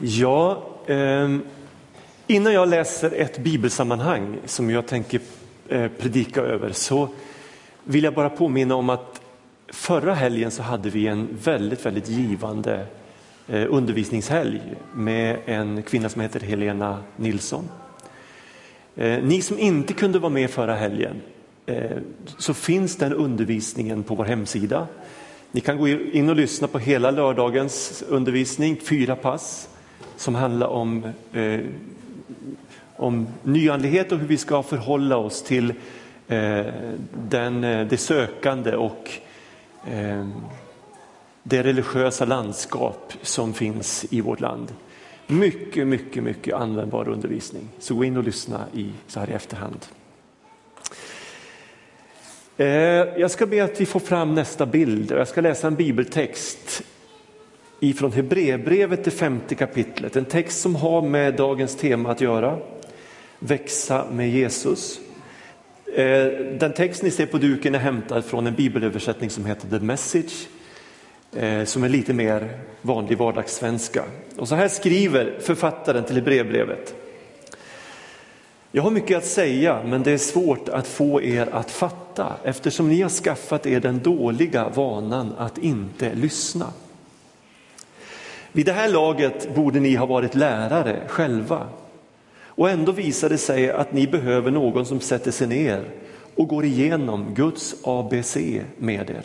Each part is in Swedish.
Ja, eh, innan jag läser ett bibelsammanhang som jag tänker eh, predika över så vill jag bara påminna om att förra helgen så hade vi en väldigt, väldigt givande eh, undervisningshelg med en kvinna som heter Helena Nilsson. Eh, ni som inte kunde vara med förra helgen eh, så finns den undervisningen på vår hemsida. Ni kan gå in och lyssna på hela lördagens undervisning, fyra pass som handlar om, eh, om nyandlighet och hur vi ska förhålla oss till eh, den, eh, det sökande och eh, det religiösa landskap som finns i vårt land. Mycket, mycket, mycket användbar undervisning. Så gå in och lyssna i, så här i efterhand. Eh, jag ska be att vi får fram nästa bild. Jag ska läsa en bibeltext ifrån Hebreerbrevet, det femte kapitlet. En text som har med dagens tema att göra. Växa med Jesus. Eh, den text ni ser på duken är hämtad från en bibelöversättning som heter The Message eh, som är lite mer vanlig vardagssvenska. Och så här skriver författaren till Hebreerbrevet. Jag har mycket att säga, men det är svårt att få er att fatta eftersom ni har skaffat er den dåliga vanan att inte lyssna. Vid det här laget borde ni ha varit lärare själva. Och ändå visar det sig att ni behöver någon som sätter sig ner och går igenom Guds ABC med er.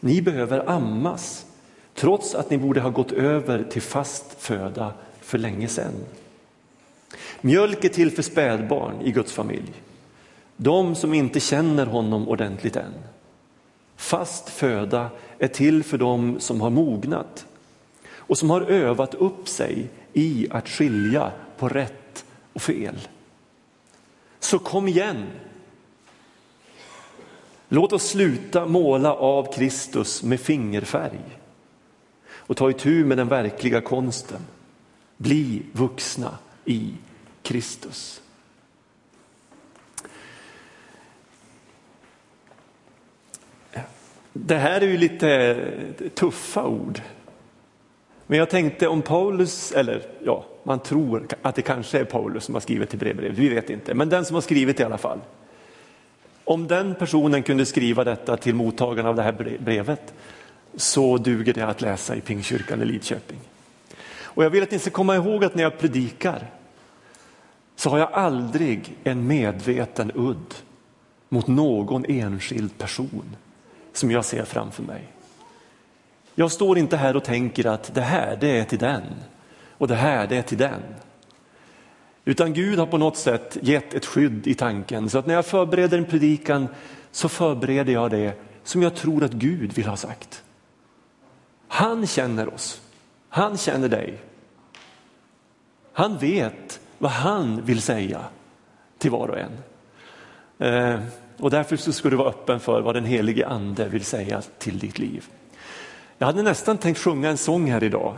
Ni behöver ammas, trots att ni borde ha gått över till fast föda för länge sedan. Mjölk är till för spädbarn i Guds familj, de som inte känner honom ordentligt än. Fast föda är till för dem som har mognat och som har övat upp sig i att skilja på rätt och fel. Så kom igen! Låt oss sluta måla av Kristus med fingerfärg och ta itu med den verkliga konsten. Bli vuxna i Kristus. Det här är ju lite tuffa ord. Men jag tänkte om Paulus, eller ja, man tror att det kanske är Paulus som har skrivit till brevbrevet, vi vet inte, men den som har skrivit i alla fall. Om den personen kunde skriva detta till mottagarna av det här brevet så duger det att läsa i Pingstkyrkan i Lidköping. Och jag vill att ni ska komma ihåg att när jag predikar så har jag aldrig en medveten udd mot någon enskild person som jag ser framför mig. Jag står inte här och tänker att det här det är till den och det här det är till den. Utan Gud har på något sätt gett ett skydd i tanken så att när jag förbereder en predikan så förbereder jag det som jag tror att Gud vill ha sagt. Han känner oss, han känner dig. Han vet vad han vill säga till var och en. Eh, och därför så ska du vara öppen för vad den helige ande vill säga till ditt liv. Jag hade nästan tänkt sjunga en sång här idag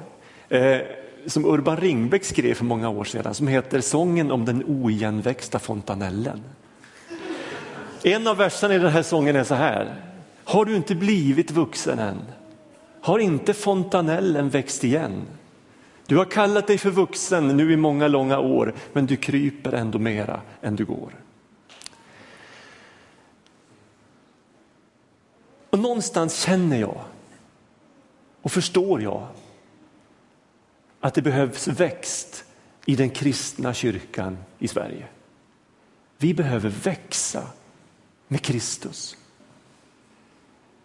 eh, som Urban Ringbäck skrev för många år sedan som heter Sången om den oigenväxta fontanellen. En av verserna i den här sången är så här. Har du inte blivit vuxen än? Har inte fontanellen växt igen? Du har kallat dig för vuxen nu i många långa år, men du kryper ändå mera än du går. Och någonstans känner jag och förstår jag att det behövs växt i den kristna kyrkan i Sverige. Vi behöver växa med Kristus.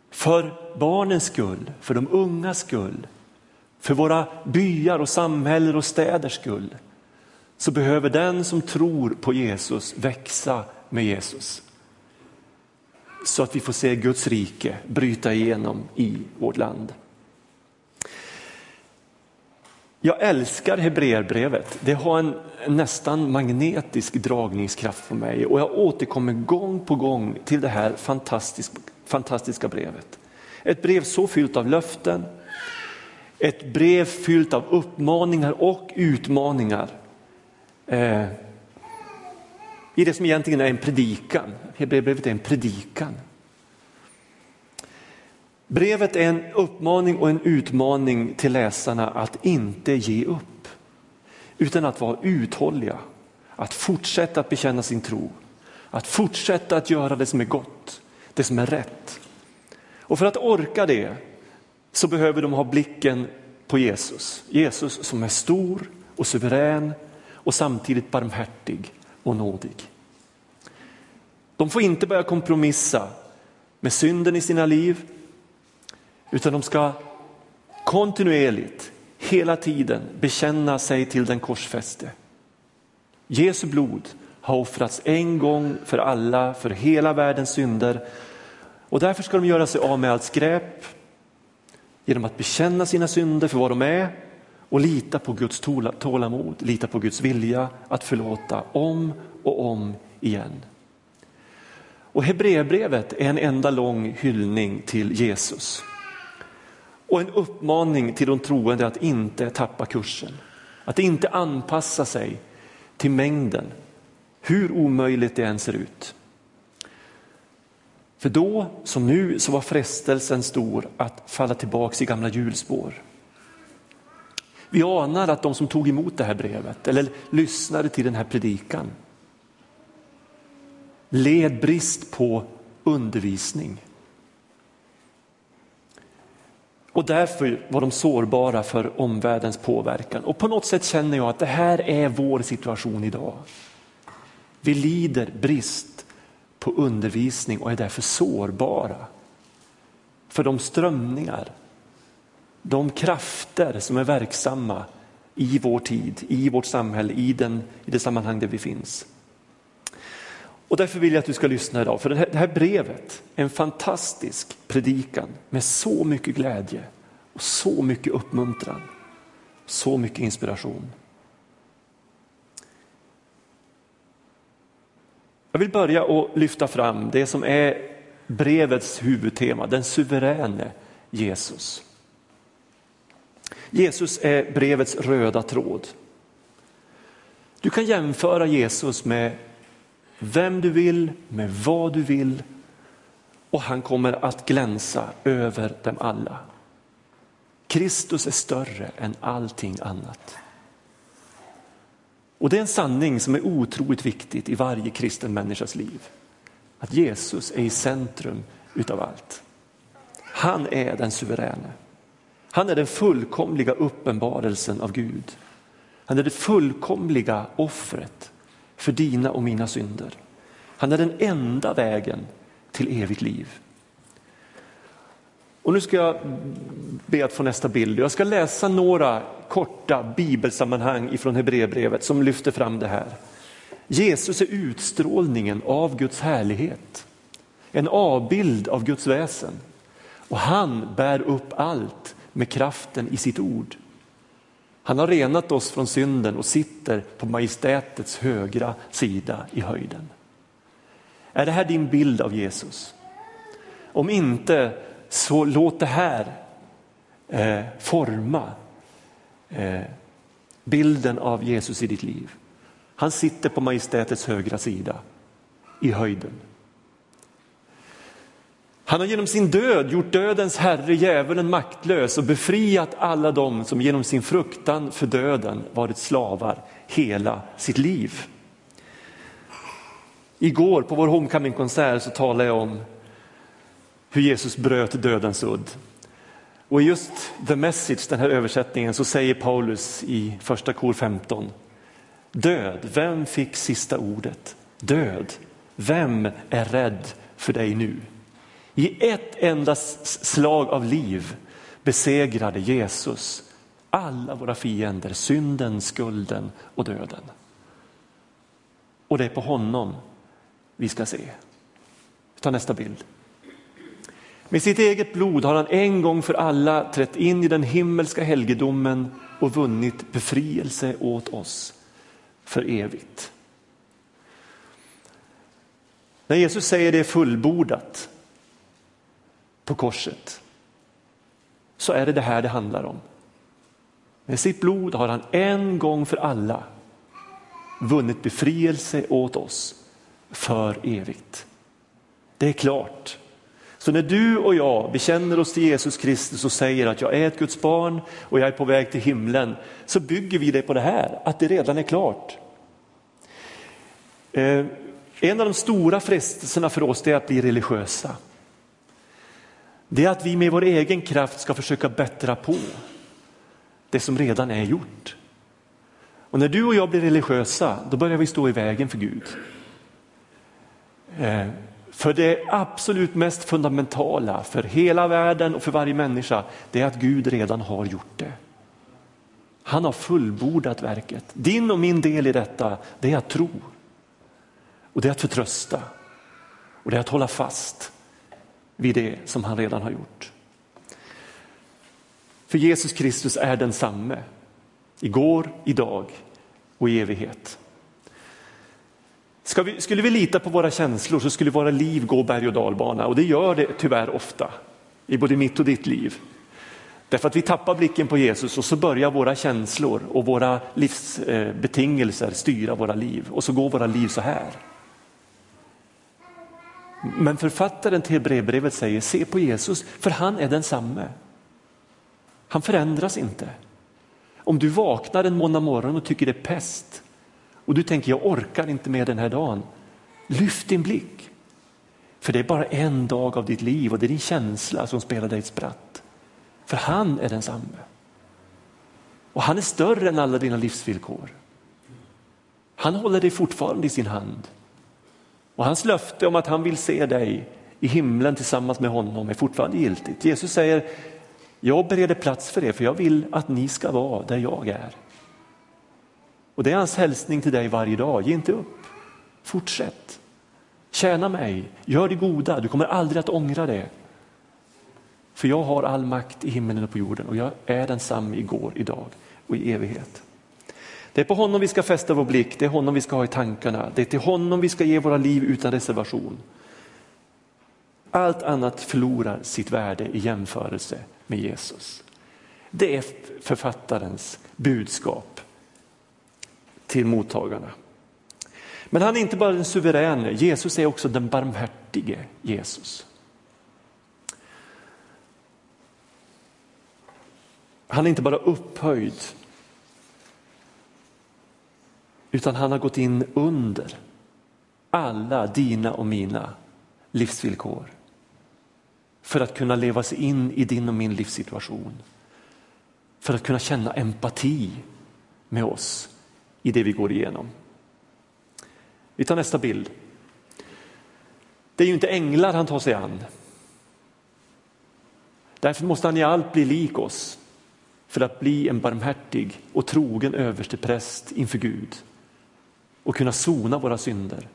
För barnens skull, för de ungas skull, för våra byar och samhällen och städers skull så behöver den som tror på Jesus växa med Jesus. Så att vi får se Guds rike bryta igenom i vårt land. Jag älskar Hebreerbrevet. Det har en nästan magnetisk dragningskraft på mig och jag återkommer gång på gång till det här fantastiska, fantastiska brevet. Ett brev så fyllt av löften, ett brev fyllt av uppmaningar och utmaningar. Eh, I det som egentligen är en predikan. Hebreerbrevet är en predikan. Brevet är en uppmaning och en utmaning till läsarna att inte ge upp. utan att vara uthålliga, att fortsätta att bekänna sin tro, att fortsätta att göra det som är gott, det som är rätt. Och för att orka det så behöver de ha blicken på Jesus. Jesus som är stor och suverän och samtidigt barmhärtig och nådig. De får inte börja kompromissa med synden i sina liv utan de ska kontinuerligt, hela tiden bekänna sig till den korsfäste. Jesu blod har offrats en gång för alla, för hela världens synder och därför ska de göra sig av med allt skräp genom att bekänna sina synder för vad de är och lita på Guds tålamod, lita på Guds vilja att förlåta om och om igen. Och Hebreerbrevet är en enda lång hyllning till Jesus och en uppmaning till de troende att inte tappa kursen, att inte anpassa sig till mängden, hur omöjligt det än ser ut. För då som nu så var frestelsen stor att falla tillbaks i gamla hjulspår. Vi anar att de som tog emot det här brevet eller lyssnade till den här predikan led brist på undervisning. Och därför var de sårbara för omvärldens påverkan. Och på något sätt känner jag att det här är vår situation idag. Vi lider brist på undervisning och är därför sårbara för de strömningar, de krafter som är verksamma i vår tid, i vårt samhälle, i, den, i det sammanhang där vi finns. Och därför vill jag att du ska lyssna idag, för det här, det här brevet är en fantastisk predikan med så mycket glädje och så mycket uppmuntran, så mycket inspiration. Jag vill börja och lyfta fram det som är brevets huvudtema, den suveräne Jesus. Jesus är brevets röda tråd. Du kan jämföra Jesus med vem du vill, med vad du vill och han kommer att glänsa över dem alla. Kristus är större än allting annat. Och det är en sanning som är otroligt viktigt i varje kristen människas liv. Att Jesus är i centrum utav allt. Han är den suveräne. Han är den fullkomliga uppenbarelsen av Gud. Han är det fullkomliga offret för dina och mina synder. Han är den enda vägen till evigt liv. Och nu ska jag be att få nästa bild. Jag ska läsa några korta bibelsammanhang ifrån Hebreerbrevet som lyfter fram det här. Jesus är utstrålningen av Guds härlighet, en avbild av Guds väsen och han bär upp allt med kraften i sitt ord. Han har renat oss från synden och sitter på majestätets högra sida i höjden. Är det här din bild av Jesus? Om inte, så låt det här eh, forma eh, bilden av Jesus i ditt liv. Han sitter på majestätets högra sida i höjden. Han har genom sin död gjort dödens herre, djävulen, maktlös och befriat alla dem som genom sin fruktan för döden varit slavar hela sitt liv. Igår på vår homecoming-konsert så talade jag om hur Jesus bröt dödens udd. Och i just the message, den här översättningen, så säger Paulus i första kor 15. Död, vem fick sista ordet? Död, vem är rädd för dig nu? I ett enda slag av liv besegrade Jesus alla våra fiender, synden, skulden och döden. Och det är på honom vi ska se. Ta nästa bild. Med sitt eget blod har han en gång för alla trätt in i den himmelska helgedomen och vunnit befrielse åt oss för evigt. När Jesus säger det är fullbordat på korset så är det det här det handlar om. Med sitt blod har han en gång för alla vunnit befrielse åt oss för evigt. Det är klart. Så när du och jag bekänner oss till Jesus Kristus och säger att jag är ett Guds barn och jag är på väg till himlen så bygger vi det på det här, att det redan är klart. Eh, en av de stora frestelserna för oss är att bli religiösa. Det är att vi med vår egen kraft ska försöka bättra på det som redan är gjort. Och när du och jag blir religiösa, då börjar vi stå i vägen för Gud. Eh, för det absolut mest fundamentala för hela världen och för varje människa, det är att Gud redan har gjort det. Han har fullbordat verket. Din och min del i detta, det är att tro. Och det är att förtrösta. Och det är att hålla fast vid det som han redan har gjort. För Jesus Kristus är densamme, igår, idag och i evighet. Ska vi, skulle vi lita på våra känslor så skulle våra liv gå berg och dalbana och det gör det tyvärr ofta i både mitt och ditt liv. Därför att vi tappar blicken på Jesus och så börjar våra känslor och våra livsbetingelser styra våra liv och så går våra liv så här. Men författaren till brevbrevet säger se på Jesus för han är densamme. Han förändras inte. Om du vaknar en måndag morgon och tycker det är pest och du tänker jag orkar inte med den här dagen. Lyft din blick. För det är bara en dag av ditt liv och det är din känsla som spelar dig ett spratt. För han är densamme. Och han är större än alla dina livsvillkor. Han håller dig fortfarande i sin hand. Och hans löfte om att han vill se dig i himlen tillsammans med honom är fortfarande giltigt. Jesus säger, jag bereder plats för er för jag vill att ni ska vara där jag är. Och det är hans hälsning till dig varje dag, ge inte upp, fortsätt. Tjäna mig, gör det goda, du kommer aldrig att ångra det. För jag har all makt i himlen och på jorden och jag är densamme igår, idag och i evighet. Det är på honom vi ska fästa vår blick, det är honom vi ska ha i tankarna, det är till honom vi ska ge våra liv utan reservation. Allt annat förlorar sitt värde i jämförelse med Jesus. Det är författarens budskap till mottagarna. Men han är inte bara den suveräne, Jesus är också den barmhärtige Jesus. Han är inte bara upphöjd utan han har gått in under alla dina och mina livsvillkor för att kunna leva sig in i din och min livssituation. För att kunna känna empati med oss i det vi går igenom. Vi tar nästa bild. Det är ju inte änglar han tar sig an. Därför måste han i allt bli lik oss för att bli en barmhärtig och trogen överstepräst inför Gud och kunna sona våra synder.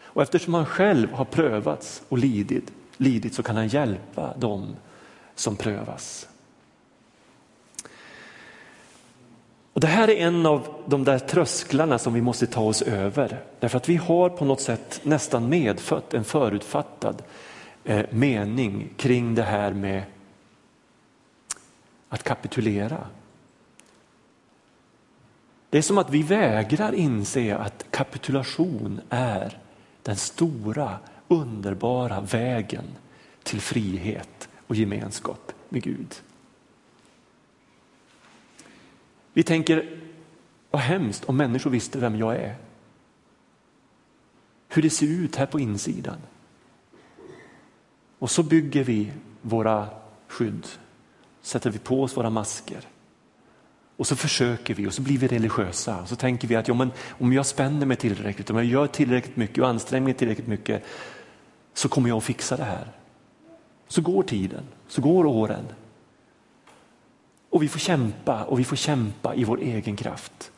Och eftersom han själv har prövats och lidit, lidit så kan han hjälpa dem som prövas. Och Det här är en av de där trösklarna som vi måste ta oss över. Därför att vi har på något sätt nästan medfött en förutfattad eh, mening kring det här med att kapitulera. Det är som att vi vägrar inse att kapitulation är den stora underbara vägen till frihet och gemenskap med Gud. Vi tänker, vad hemskt om människor visste vem jag är. Hur det ser ut här på insidan. Och så bygger vi våra skydd, sätter vi på oss våra masker. Och så försöker vi och så blir vi religiösa. Och så tänker vi att ja, men om jag spänner mig tillräckligt, om jag gör tillräckligt mycket och anstränger mig tillräckligt mycket så kommer jag att fixa det här. Så går tiden, så går åren. Och vi får kämpa och vi får kämpa i vår egen kraft.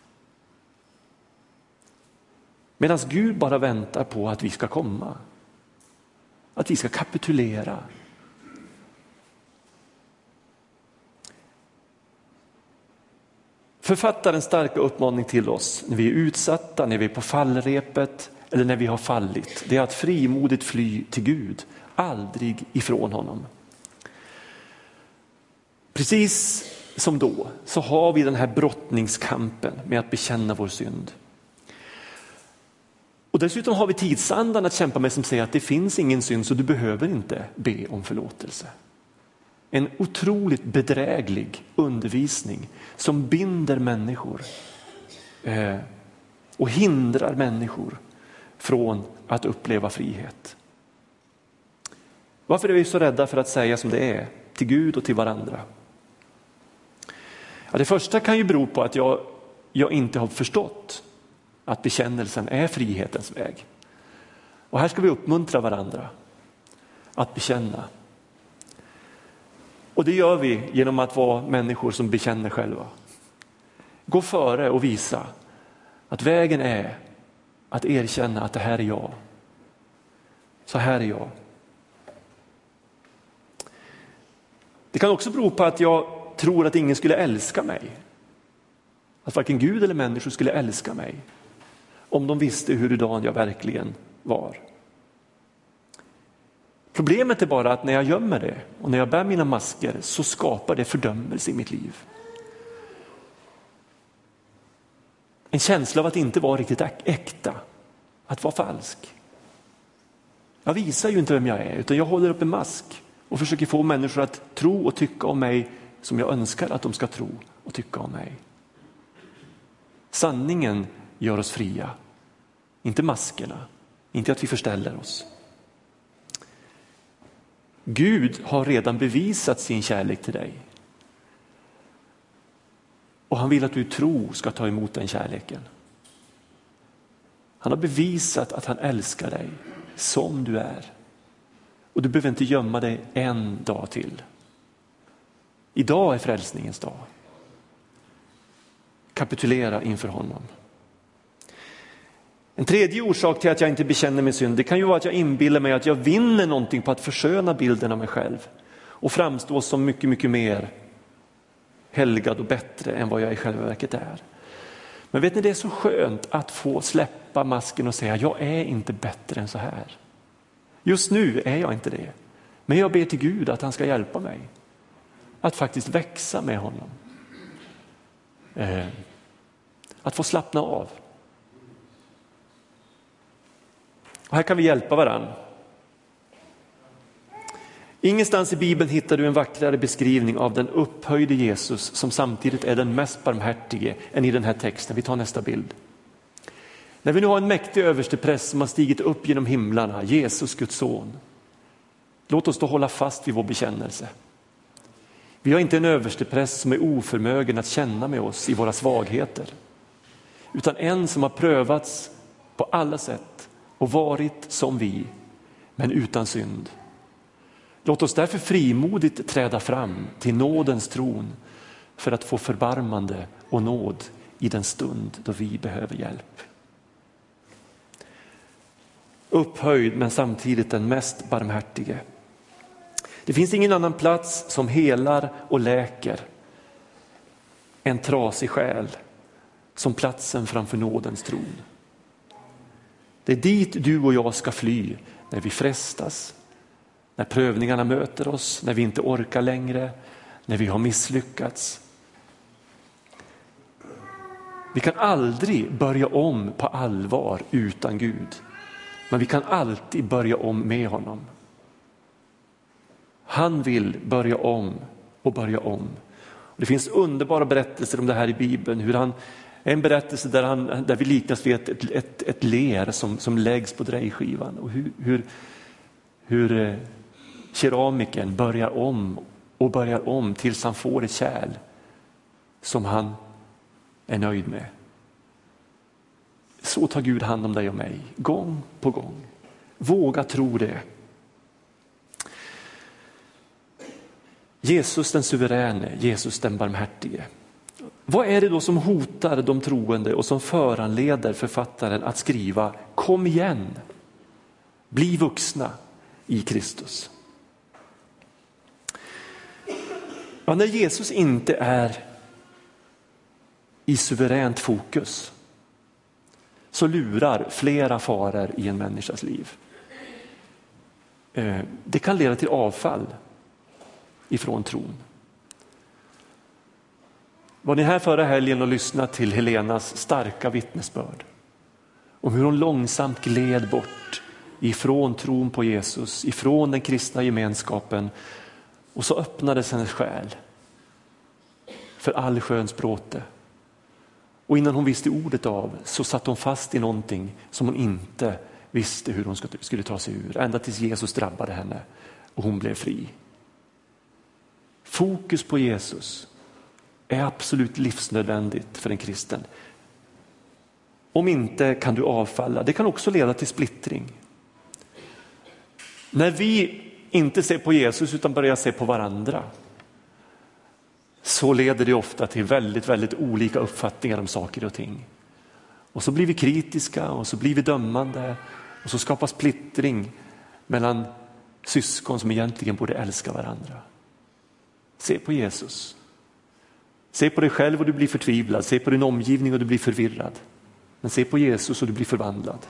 Medan Gud bara väntar på att vi ska komma. Att vi ska kapitulera. Författarens starka uppmaning till oss när vi är utsatta, när vi är på fallrepet eller när vi har fallit, det är att frimodigt fly till Gud, aldrig ifrån honom. Precis som då så har vi den här brottningskampen med att bekänna vår synd. Och dessutom har vi tidsandan att kämpa med som säger att det finns ingen synd så du behöver inte be om förlåtelse. En otroligt bedräglig undervisning som binder människor eh, och hindrar människor från att uppleva frihet. Varför är vi så rädda för att säga som det är till Gud och till varandra? Ja, det första kan ju bero på att jag, jag inte har förstått att bekännelsen är frihetens väg. Och här ska vi uppmuntra varandra att bekänna. Och det gör vi genom att vara människor som bekänner själva. Gå före och visa att vägen är att erkänna att det här är jag. Så här är jag. Det kan också bero på att jag tror att ingen skulle älska mig. Att varken Gud eller människor skulle älska mig om de visste hurdan jag verkligen var. Problemet är bara att när jag gömmer det och när jag bär mina masker så skapar det fördömelse i mitt liv. En känsla av att inte vara riktigt äkta, att vara falsk. Jag visar ju inte vem jag är utan jag håller upp en mask och försöker få människor att tro och tycka om mig som jag önskar att de ska tro och tycka om mig. Sanningen gör oss fria, inte maskerna, inte att vi förställer oss. Gud har redan bevisat sin kärlek till dig. Och han vill att du tro ska ta emot den kärleken. Han har bevisat att han älskar dig som du är. Och du behöver inte gömma dig en dag till. Idag är frälsningens dag. Kapitulera inför honom. En tredje orsak till att jag inte bekänner min synd det kan ju vara att jag inbillar mig att jag vinner någonting på att försköna bilden av mig själv och framstå som mycket, mycket mer helgad och bättre än vad jag i själva verket är. Men vet ni, det är så skönt att få släppa masken och säga jag är inte bättre än så här. Just nu är jag inte det. Men jag ber till Gud att han ska hjälpa mig att faktiskt växa med honom. Eh, att få slappna av. Och här kan vi hjälpa varandra. Ingenstans i Bibeln hittar du en vackrare beskrivning av den upphöjde Jesus som samtidigt är den mest barmhärtige än i den här texten. Vi tar nästa bild. När vi nu har en mäktig överstepräst som har stigit upp genom himlarna, Jesus Guds son. Låt oss då hålla fast vid vår bekännelse. Vi har inte en överstepräst som är oförmögen att känna med oss i våra svagheter, utan en som har prövats på alla sätt och varit som vi, men utan synd. Låt oss därför frimodigt träda fram till nådens tron för att få förbarmande och nåd i den stund då vi behöver hjälp. Upphöjd men samtidigt den mest barmhärtige. Det finns ingen annan plats som helar och läker en trasig själ som platsen framför nådens tron. Det är dit du och jag ska fly när vi frestas, när prövningarna möter oss, när vi inte orkar längre, när vi har misslyckats. Vi kan aldrig börja om på allvar utan Gud, men vi kan alltid börja om med honom. Han vill börja om och börja om. Det finns underbara berättelser om det här i Bibeln. Hur han, en berättelse där, han, där vi liknas vid ett, ett, ett, ett ler som, som läggs på drejskivan och hur, hur, hur eh, keramiken börjar om och börjar om tills han får ett kärl som han är nöjd med. Så tar Gud hand om dig och mig, gång på gång. Våga tro det. Jesus den suveräne, Jesus den barmhärtige. Vad är det då som hotar de troende och som föranleder författaren att skriva kom igen, bli vuxna i Kristus? Ja, när Jesus inte är i suveränt fokus så lurar flera faror i en människas liv. Eh, det kan leda till avfall ifrån tron. Var ni här förra helgen och lyssnade till Helenas starka vittnesbörd? Om hur hon långsamt gled bort ifrån tron på Jesus, ifrån den kristna gemenskapen och så öppnades hennes själ för all sköns bråte. Och innan hon visste ordet av så satt hon fast i någonting som hon inte visste hur hon skulle ta sig ur. Ända tills Jesus drabbade henne och hon blev fri. Fokus på Jesus är absolut livsnödvändigt för en kristen. Om inte kan du avfalla. Det kan också leda till splittring. När vi inte ser på Jesus utan börjar se på varandra så leder det ofta till väldigt, väldigt olika uppfattningar om saker och ting. Och så blir vi kritiska och så blir vi dömande och så skapas splittring mellan syskon som egentligen borde älska varandra. Se på Jesus. Se på dig själv och du blir förtvivlad. Se på din omgivning och du blir förvirrad. Men se på Jesus och du blir förvandlad.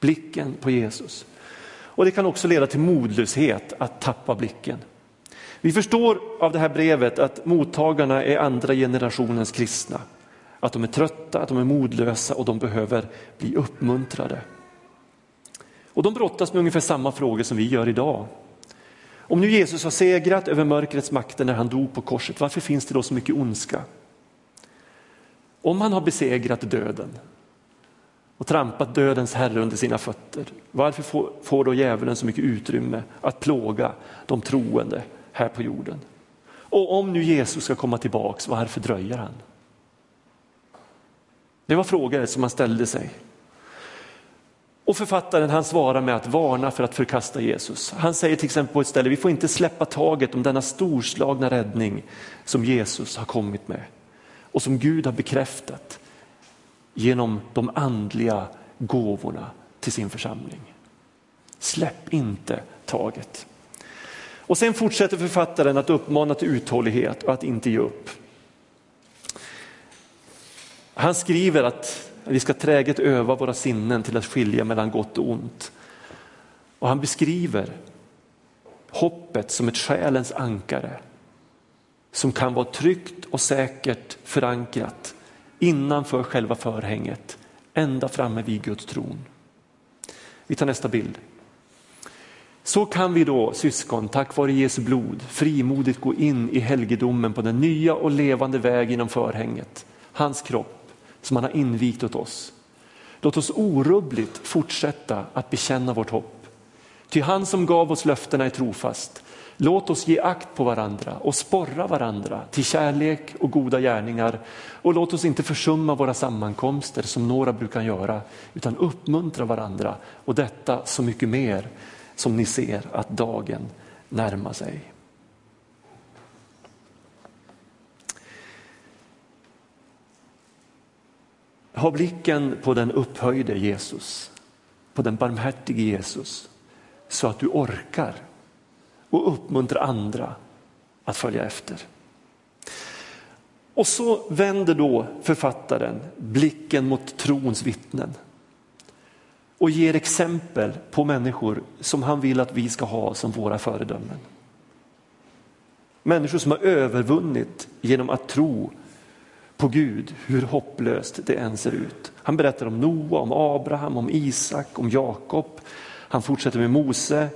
Blicken på Jesus. Och det kan också leda till modlöshet att tappa blicken. Vi förstår av det här brevet att mottagarna är andra generationens kristna. Att de är trötta, att de är modlösa och de behöver bli uppmuntrade. Och de brottas med ungefär samma frågor som vi gör idag. Om nu Jesus har segrat över mörkrets makter när han dog på korset, varför finns det då så mycket ondska? Om han har besegrat döden och trampat dödens herre under sina fötter, varför får då djävulen så mycket utrymme att plåga de troende här på jorden? Och om nu Jesus ska komma tillbaks, varför dröjer han? Det var frågor som man ställde sig. Och författaren han svarar med att varna för att förkasta Jesus. Han säger till exempel på ett ställe, vi får inte släppa taget om denna storslagna räddning som Jesus har kommit med och som Gud har bekräftat genom de andliga gåvorna till sin församling. Släpp inte taget. Och sen fortsätter författaren att uppmana till uthållighet och att inte ge upp. Han skriver att vi ska träget öva våra sinnen till att skilja mellan gott och ont. Och han beskriver hoppet som ett själens ankare som kan vara tryggt och säkert förankrat innanför själva förhänget, ända framme vid Guds tron. Vi tar nästa bild. Så kan vi då syskon, tack vare Jesu blod, frimodigt gå in i helgedomen på den nya och levande väg genom förhänget, hans kropp som han har invigt åt oss. Låt oss orubbligt fortsätta att bekänna vårt hopp. Ty han som gav oss löftena är trofast. Låt oss ge akt på varandra och sporra varandra till kärlek och goda gärningar och låt oss inte försumma våra sammankomster som några brukar göra utan uppmuntra varandra och detta så mycket mer som ni ser att dagen närmar sig. Ha blicken på den upphöjde Jesus, på den barmhärtige Jesus, så att du orkar och uppmuntrar andra att följa efter. Och så vänder då författaren blicken mot trons vittnen och ger exempel på människor som han vill att vi ska ha som våra föredömen. Människor som har övervunnit genom att tro på Gud, hur hopplöst det än ser ut. Han berättar om Noa, om Abraham, om Isak, om Jakob. Han fortsätter med Mose,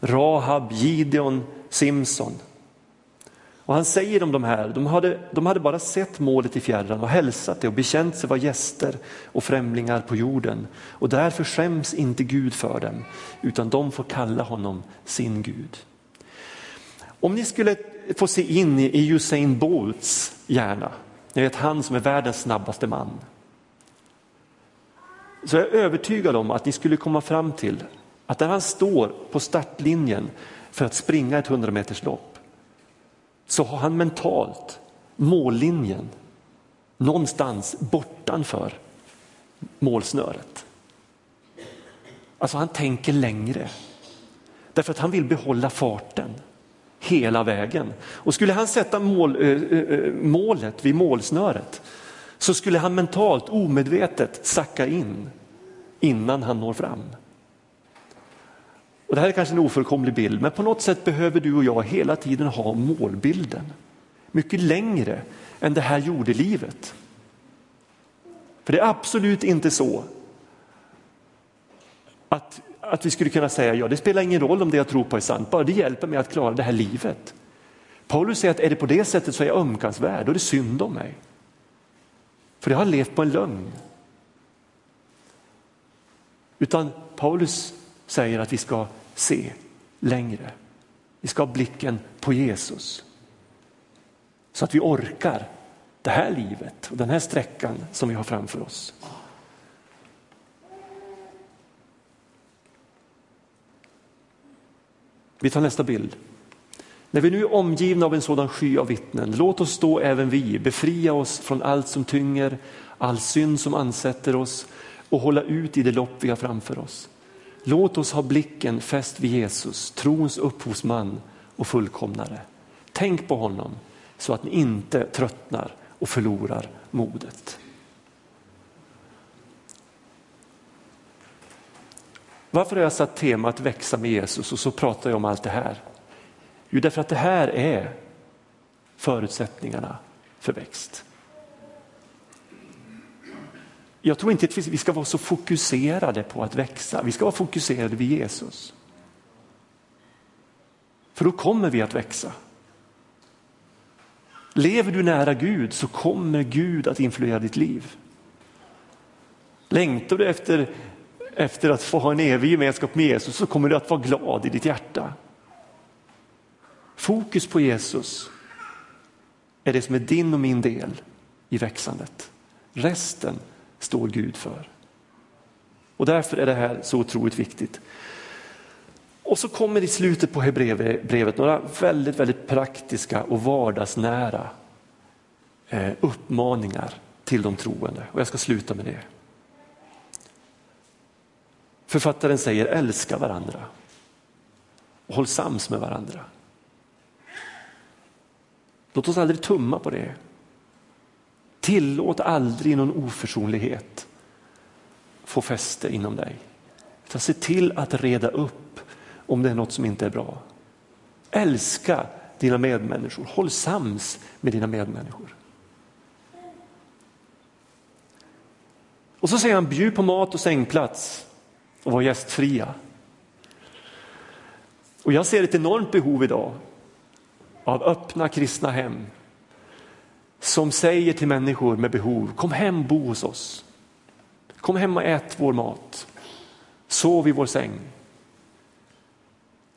Rahab, Gideon, Simson. Och han säger om de här, de hade, de hade bara sett målet i fjärran och hälsat det och bekänt sig vara gäster och främlingar på jorden. Och därför skäms inte Gud för dem, utan de får kalla honom sin Gud. Om ni skulle få se in i Usain Bolts hjärna, ni vet han som är världens snabbaste man. Så jag är övertygad om att ni skulle komma fram till att när han står på startlinjen för att springa ett 100 meters lopp så har han mentalt mållinjen någonstans bortanför målsnöret. Alltså han tänker längre därför att han vill behålla farten hela vägen. Och skulle han sätta mål, eh, eh, eh, målet vid målsnöret så skulle han mentalt omedvetet sacka in innan han når fram. Och det här är kanske en ofullkomlig bild, men på något sätt behöver du och jag hela tiden ha målbilden. Mycket längre än det här jordelivet. För det är absolut inte så att, att vi skulle kunna säga, ja det spelar ingen roll om det jag tror på är sant, bara det hjälper mig att klara det här livet. Paulus säger att är det på det sättet så är jag ömkansvärd och det är synd om mig. För jag har levt på en lögn. Utan Paulus säger att vi ska se längre. Vi ska ha blicken på Jesus. Så att vi orkar det här livet och den här sträckan som vi har framför oss. Vi tar nästa bild. När vi nu är omgivna av en sådan sky av vittnen, låt oss då även vi befria oss från allt som tynger, all synd som ansätter oss och hålla ut i det lopp vi har framför oss. Låt oss ha blicken fäst vid Jesus, trons upphovsman och fullkomnare. Tänk på honom så att ni inte tröttnar och förlorar modet. Varför har jag satt temat växa med Jesus och så pratar jag om allt det här? Jo, därför att det här är förutsättningarna för växt. Jag tror inte att vi ska vara så fokuserade på att växa, vi ska vara fokuserade vid Jesus. För då kommer vi att växa. Lever du nära Gud så kommer Gud att influera ditt liv. Längtar du efter, efter att få ha en evig gemenskap med Jesus så kommer du att vara glad i ditt hjärta. Fokus på Jesus är det som är din och min del i växandet. Resten står Gud för. Och därför är det här så otroligt viktigt. Och så kommer i slutet på Hebreerbrevet några väldigt, väldigt praktiska och vardagsnära eh, uppmaningar till de troende. Och jag ska sluta med det. Författaren säger älska varandra och håll sams med varandra. Låt oss aldrig tumma på det. Tillåt aldrig någon oförsonlighet få fäste inom dig. Utan se till att reda upp om det är något som inte är bra. Älska dina medmänniskor, håll sams med dina medmänniskor. Och så säger han bjud på mat och sängplats och var gästfria. Och jag ser ett enormt behov idag av öppna kristna hem som säger till människor med behov, kom hem, bo hos oss. Kom hem och ät vår mat. Sov i vår säng.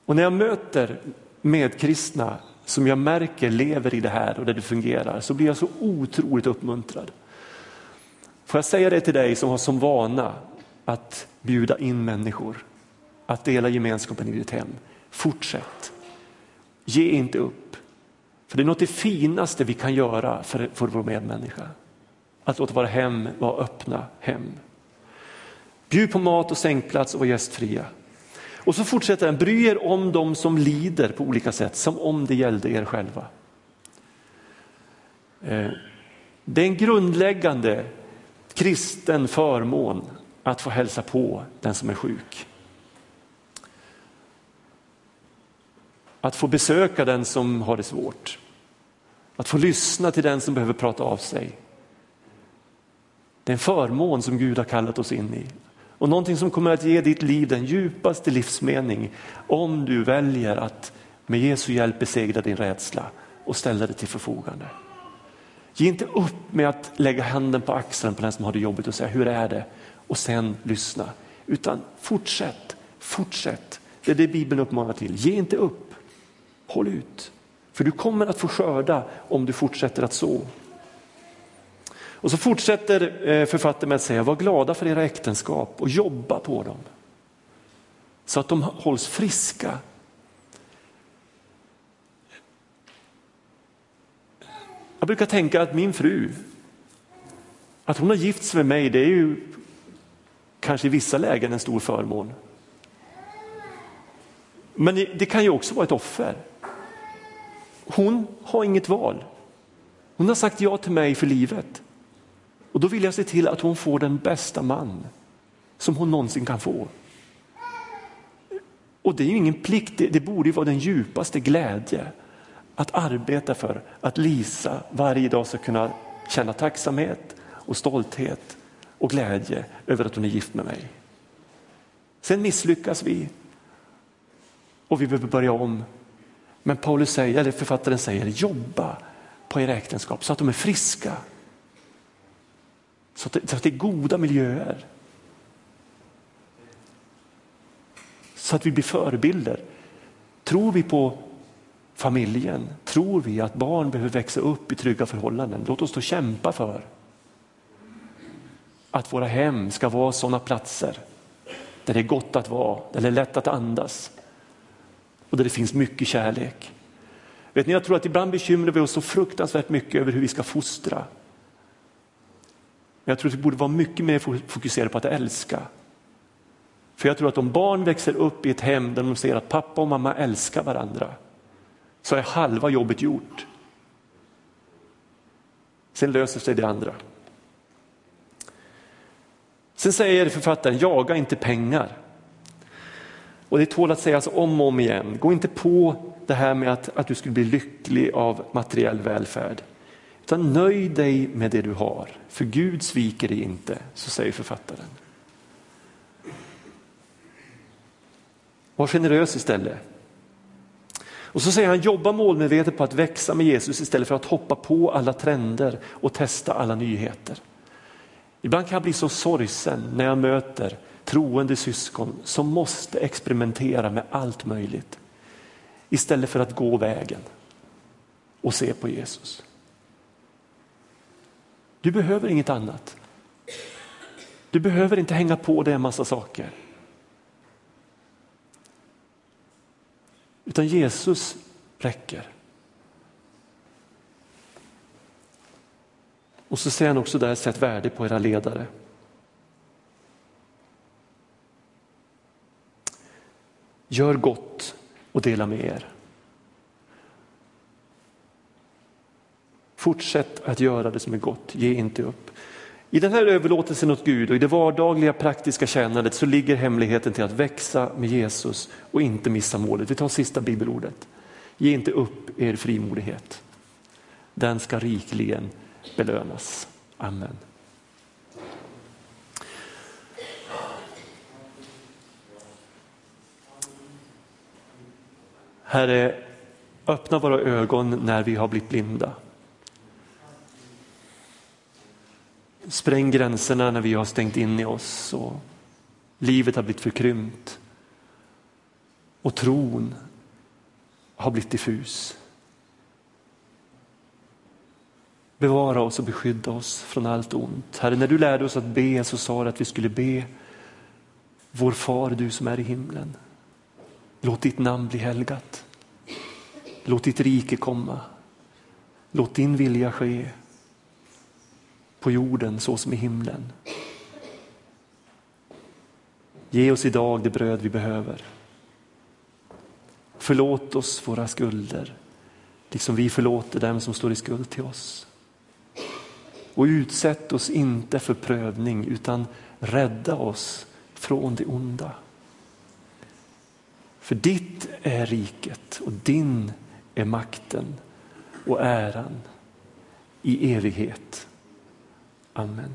Och när jag möter medkristna som jag märker lever i det här och där det fungerar så blir jag så otroligt uppmuntrad. Får jag säga det till dig som har som vana att bjuda in människor, att dela gemenskapen i ditt hem. Fortsätt. Ge inte upp. För det är något det finaste vi kan göra för, för vår medmänniska. Att låta våra hem vara öppna hem. Bjud på mat och sängplats och var gästfria. Och så fortsätter den, bry er om dem som lider på olika sätt, som om det gällde er själva. Eh, det är en grundläggande kristen förmån att få hälsa på den som är sjuk. Att få besöka den som har det svårt. Att få lyssna till den som behöver prata av sig. Det är en förmån som Gud har kallat oss in i. Och någonting som kommer att ge ditt liv den djupaste livsmening om du väljer att med Jesu hjälp besegra din rädsla och ställa det till förfogande. Ge inte upp med att lägga handen på axeln på den som har det jobbigt och säga hur är det och sen lyssna. Utan fortsätt, fortsätt. Det är det Bibeln uppmanar till. Ge inte upp. Håll ut, för du kommer att få skörda om du fortsätter att så. Och så fortsätter eh, författaren med att säga, var glada för era äktenskap och jobba på dem. Så att de hålls friska. Jag brukar tänka att min fru, att hon har gift sig med mig, det är ju kanske i vissa lägen en stor förmån. Men det kan ju också vara ett offer. Hon har inget val. Hon har sagt ja till mig för livet. Och då vill jag se till att hon får den bästa man som hon någonsin kan få. Och det är ju ingen plikt, det, det borde ju vara den djupaste glädje att arbeta för att Lisa varje dag ska kunna känna tacksamhet och stolthet och glädje över att hon är gift med mig. Sen misslyckas vi och vi behöver börja om. Men Paulus säger, eller författaren säger, jobba på er äktenskap så att de är friska. Så att det, så att det är goda miljöer. Så att vi blir förebilder. Tror vi på familjen? Tror vi att barn behöver växa upp i trygga förhållanden? Låt oss då kämpa för att våra hem ska vara sådana platser där det är gott att vara, där det är lätt att andas och där det finns mycket kärlek. Vet ni, jag tror att ibland bekymrar vi oss så fruktansvärt mycket över hur vi ska fostra. Men jag tror att vi borde vara mycket mer fokuserade på att älska. För jag tror att om barn växer upp i ett hem där de ser att pappa och mamma älskar varandra så är halva jobbet gjort. Sen löser sig det andra. Sen säger författaren, jaga inte pengar. Och det tål att sägas om och om igen. Gå inte på det här med att, att du skulle bli lycklig av materiell välfärd. Utan nöj dig med det du har, för Gud sviker dig inte, så säger författaren. Var generös istället. Och så säger han, jobba målmedvetet på att växa med Jesus istället för att hoppa på alla trender och testa alla nyheter. Ibland kan jag bli så sorgsen när jag möter troende syskon som måste experimentera med allt möjligt istället för att gå vägen och se på Jesus. Du behöver inget annat. Du behöver inte hänga på dig en massa saker. Utan Jesus räcker. Och så säger han också där, sätt värde på era ledare. Gör gott och dela med er. Fortsätt att göra det som är gott, ge inte upp. I den här överlåtelsen åt Gud och i det vardagliga praktiska tjänandet så ligger hemligheten till att växa med Jesus och inte missa målet. Vi tar sista bibelordet. Ge inte upp er frimodighet. Den ska rikligen belönas. Amen. Herre, öppna våra ögon när vi har blivit blinda. Spräng gränserna när vi har stängt in i oss och livet har blivit förkrympt. Och tron har blivit diffus. Bevara oss och beskydda oss från allt ont. Herre, när du lärde oss att be så sa du att vi skulle be Vår far, du som är i himlen. Låt ditt namn bli helgat. Låt ditt rike komma. Låt din vilja ske på jorden så som i himlen. Ge oss idag det bröd vi behöver. Förlåt oss våra skulder, liksom vi förlåter dem som står i skuld till oss. Och utsätt oss inte för prövning utan rädda oss från det onda. För ditt är riket och din är makten och äran i evighet. Amen.